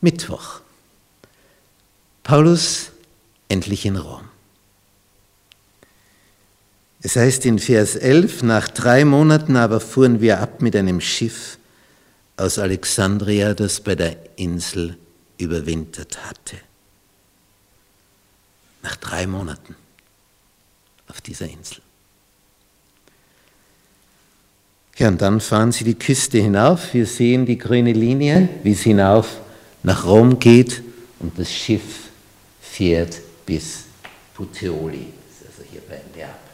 Mittwoch. Paulus endlich in Rom. Es heißt in Vers 11, nach drei Monaten aber fuhren wir ab mit einem Schiff aus Alexandria, das bei der Insel überwintert hatte. Nach drei Monaten auf dieser Insel. Ja, und dann fahren sie die Küste hinauf. Wir sehen die grüne Linie, wie es hinauf nach Rom geht und das Schiff fährt bis Puteoli, also hier bei Neapel.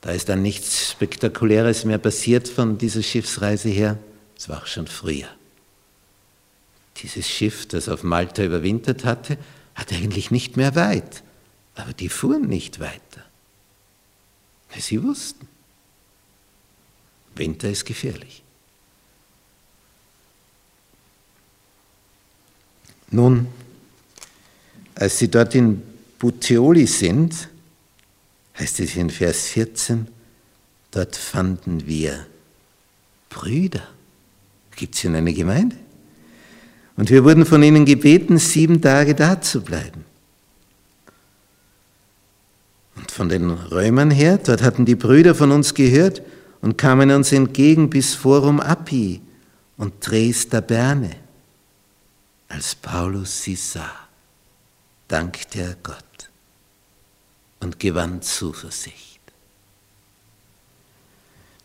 Da ist dann nichts Spektakuläres mehr passiert von dieser Schiffsreise her. Es war auch schon früher. Dieses Schiff, das auf Malta überwintert hatte, hat eigentlich nicht mehr weit. Aber die fuhren nicht weiter. Weil sie wussten, Winter ist gefährlich. Nun, als sie dort in Puteoli sind, heißt es in Vers 14, dort fanden wir Brüder. Gibt es in einer Gemeinde? Und wir wurden von ihnen gebeten, sieben Tage da zu bleiben. Und von den Römern her, dort hatten die Brüder von uns gehört und kamen uns entgegen bis Forum Appi und Dresda Berne. Als Paulus sie sah, dankte er Gott und gewann Zuversicht.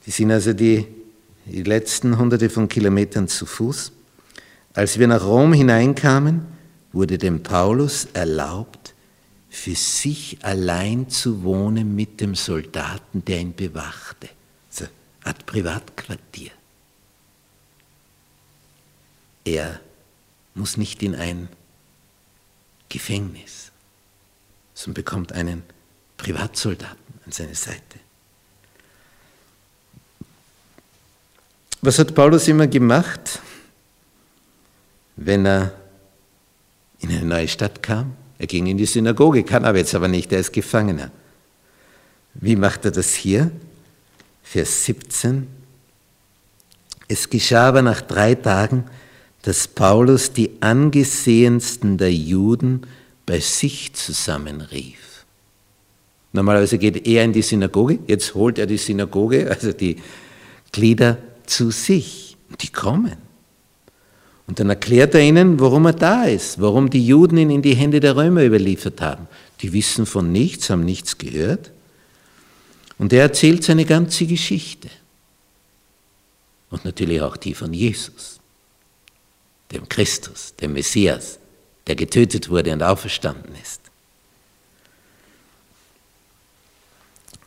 Die sind also die, die letzten hunderte von Kilometern zu Fuß. Als wir nach Rom hineinkamen, wurde dem Paulus erlaubt, für sich allein zu wohnen mit dem Soldaten, der ihn bewachte. So eine Art Privatquartier. Er muss nicht in ein Gefängnis, sondern bekommt einen Privatsoldaten an seine Seite. Was hat Paulus immer gemacht, wenn er in eine neue Stadt kam? Er ging in die Synagoge, kann aber jetzt aber nicht, er ist Gefangener. Wie macht er das hier? Vers 17. Es geschah aber nach drei Tagen, dass Paulus die angesehensten der Juden bei sich zusammenrief. Normalerweise geht er in die Synagoge, jetzt holt er die Synagoge, also die Glieder zu sich. Und die kommen. Und dann erklärt er ihnen, warum er da ist, warum die Juden ihn in die Hände der Römer überliefert haben. Die wissen von nichts, haben nichts gehört. Und er erzählt seine ganze Geschichte. Und natürlich auch die von Jesus, dem Christus, dem Messias, der getötet wurde und auferstanden ist.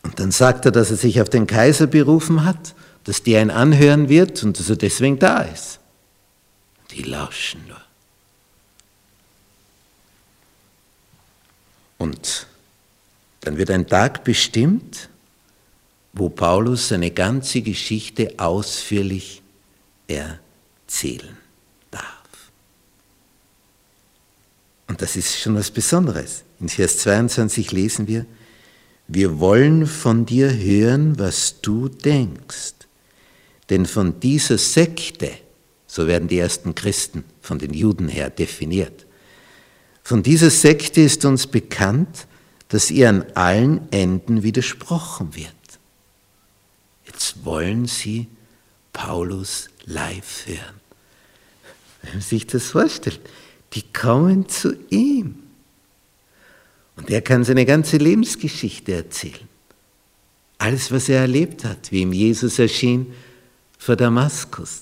Und dann sagt er, dass er sich auf den Kaiser berufen hat, dass der ihn anhören wird und dass er deswegen da ist. Die lauschen nur. Und dann wird ein Tag bestimmt, wo Paulus seine ganze Geschichte ausführlich erzählen Und das ist schon was Besonderes. In Vers 22 lesen wir, wir wollen von dir hören, was du denkst. Denn von dieser Sekte, so werden die ersten Christen von den Juden her definiert, von dieser Sekte ist uns bekannt, dass ihr an allen Enden widersprochen wird. Jetzt wollen sie Paulus live hören. Wenn man sich das vorstellt, die kommen zu ihm. Und er kann seine ganze Lebensgeschichte erzählen. Alles, was er erlebt hat, wie ihm Jesus erschien vor Damaskus,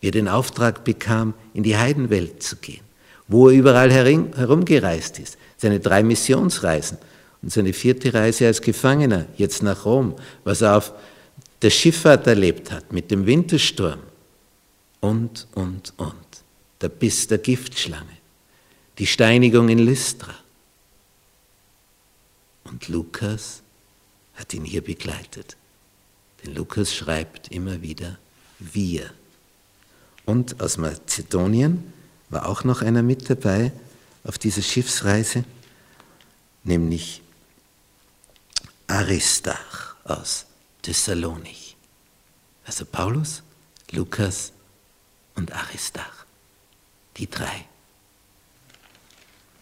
wie er den Auftrag bekam, in die Heidenwelt zu gehen, wo er überall herumgereist ist, seine drei Missionsreisen und seine vierte Reise als Gefangener, jetzt nach Rom, was er auf der Schifffahrt erlebt hat mit dem Wintersturm und, und, und. Der Biss der Giftschlange, die Steinigung in Lystra, und Lukas hat ihn hier begleitet. Denn Lukas schreibt immer wieder wir. Und aus Mazedonien war auch noch einer mit dabei auf dieser Schiffsreise, nämlich Aristach aus Thessalonich. Also Paulus, Lukas und Aristarch. Die drei.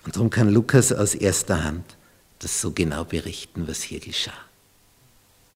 Und darum kann Lukas aus erster Hand das so genau berichten, was hier geschah.